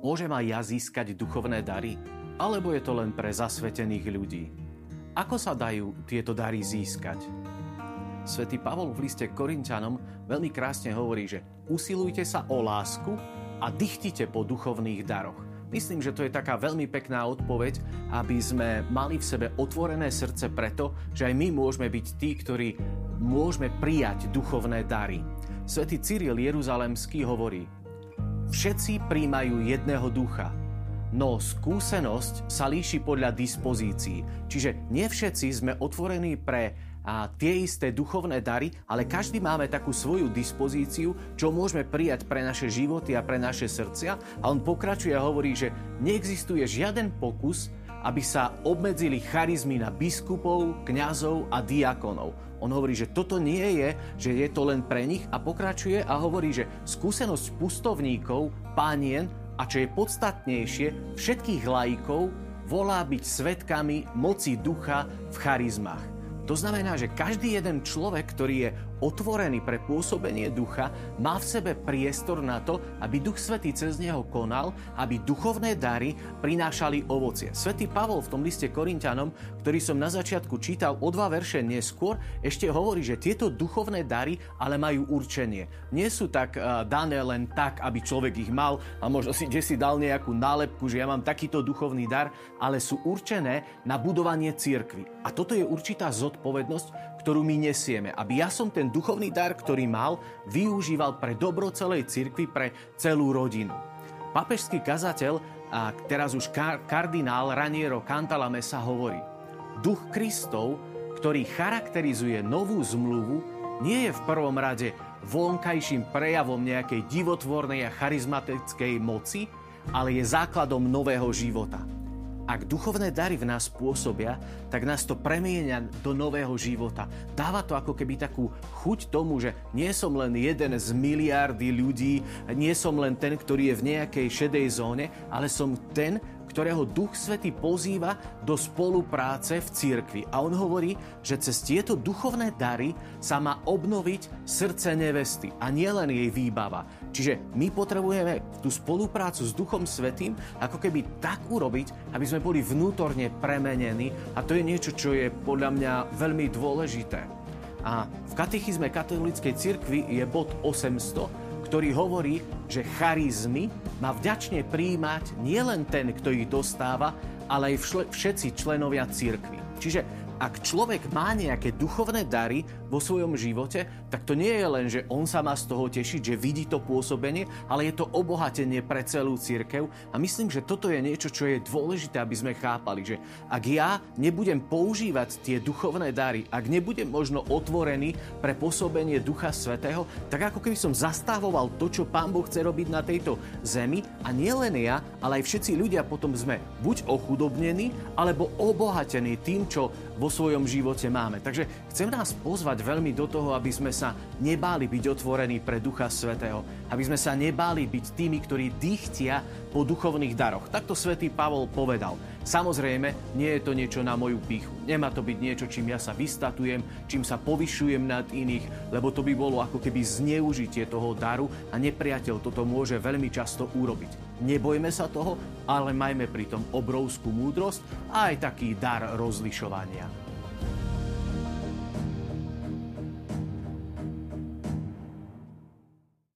môžem aj ja získať duchovné dary? Alebo je to len pre zasvetených ľudí? Ako sa dajú tieto dary získať? Svetý Pavol v liste Korintianom veľmi krásne hovorí, že usilujte sa o lásku a dychtite po duchovných daroch. Myslím, že to je taká veľmi pekná odpoveď, aby sme mali v sebe otvorené srdce preto, že aj my môžeme byť tí, ktorí môžeme prijať duchovné dary. Svetý Cyril Jeruzalemský hovorí, všetci príjmajú jedného ducha, No skúsenosť sa líši podľa dispozícií. Čiže nie všetci sme otvorení pre a tie isté duchovné dary, ale každý máme takú svoju dispozíciu, čo môžeme prijať pre naše životy a pre naše srdcia. A on pokračuje a hovorí, že neexistuje žiaden pokus, aby sa obmedzili charizmy na biskupov, kňazov a diakonov. On hovorí, že toto nie je, že je to len pre nich a pokračuje a hovorí, že skúsenosť pustovníkov, pánien a čo je podstatnejšie, všetkých lajkov volá byť svetkami moci ducha v charizmách. To znamená, že každý jeden človek, ktorý je otvorený pre pôsobenie ducha, má v sebe priestor na to, aby Duch Svetý cez neho konal, aby duchovné dary prinášali ovocie. Svetý Pavol v tom liste Korintianom, ktorý som na začiatku čítal o dva verše neskôr, ešte hovorí, že tieto duchovné dary ale majú určenie. Nie sú tak uh, dané len tak, aby človek ich mal a možno si, že si dal nejakú nálepku, že ja mám takýto duchovný dar, ale sú určené na budovanie cirkvy. A toto je určitá zodpovednosť, ktorú my nesieme. Aby ja som ten duchovný dar, ktorý mal, využíval pre dobro celej cirkvi, pre celú rodinu. Papežský kazateľ, a teraz už kardinál Raniero Cantalamessa hovorí, duch Kristov, ktorý charakterizuje novú zmluvu, nie je v prvom rade vonkajším prejavom nejakej divotvornej a charizmatickej moci, ale je základom nového života. Ak duchovné dary v nás pôsobia, tak nás to premieňa do nového života. Dáva to ako keby takú chuť tomu, že nie som len jeden z miliardy ľudí, nie som len ten, ktorý je v nejakej šedej zóne, ale som ten, ktorého Duch Svety pozýva do spolupráce v cirkvi. A on hovorí, že cez tieto duchovné dary sa má obnoviť srdce nevesty a nielen jej výbava. Čiže my potrebujeme tú spoluprácu s Duchom Svetým ako keby tak urobiť, aby sme boli vnútorne premenení a to je niečo, čo je podľa mňa veľmi dôležité. A v katechizme katolíckej cirkvi je bod 800, ktorý hovorí, že charizmy má vďačne príjmať nielen ten, kto ich dostáva, ale aj všetci členovia církvy. Čiže ak človek má nejaké duchovné dary vo svojom živote, tak to nie je len, že on sa má z toho tešiť, že vidí to pôsobenie, ale je to obohatenie pre celú církev. A myslím, že toto je niečo, čo je dôležité, aby sme chápali, že ak ja nebudem používať tie duchovné dary, ak nebudem možno otvorený pre pôsobenie Ducha Svetého, tak ako keby som zastavoval to, čo Pán Boh chce robiť na tejto zemi a nielen ja, ale aj všetci ľudia potom sme buď ochudobnení, alebo obohatení tým, čo vo svojom živote máme. Takže chcem nás pozvať veľmi do toho, aby sme sa nebáli byť otvorení pre Ducha Svetého. Aby sme sa nebáli byť tými, ktorí dýchtia po duchovných daroch. Takto svätý Pavol povedal. Samozrejme, nie je to niečo na moju píchu. Nemá to byť niečo, čím ja sa vystatujem, čím sa povyšujem nad iných, lebo to by bolo ako keby zneužitie toho daru a nepriateľ toto môže veľmi často urobiť. Nebojme sa toho, ale majme pritom obrovskú múdrosť a aj taký dar rozlišovania.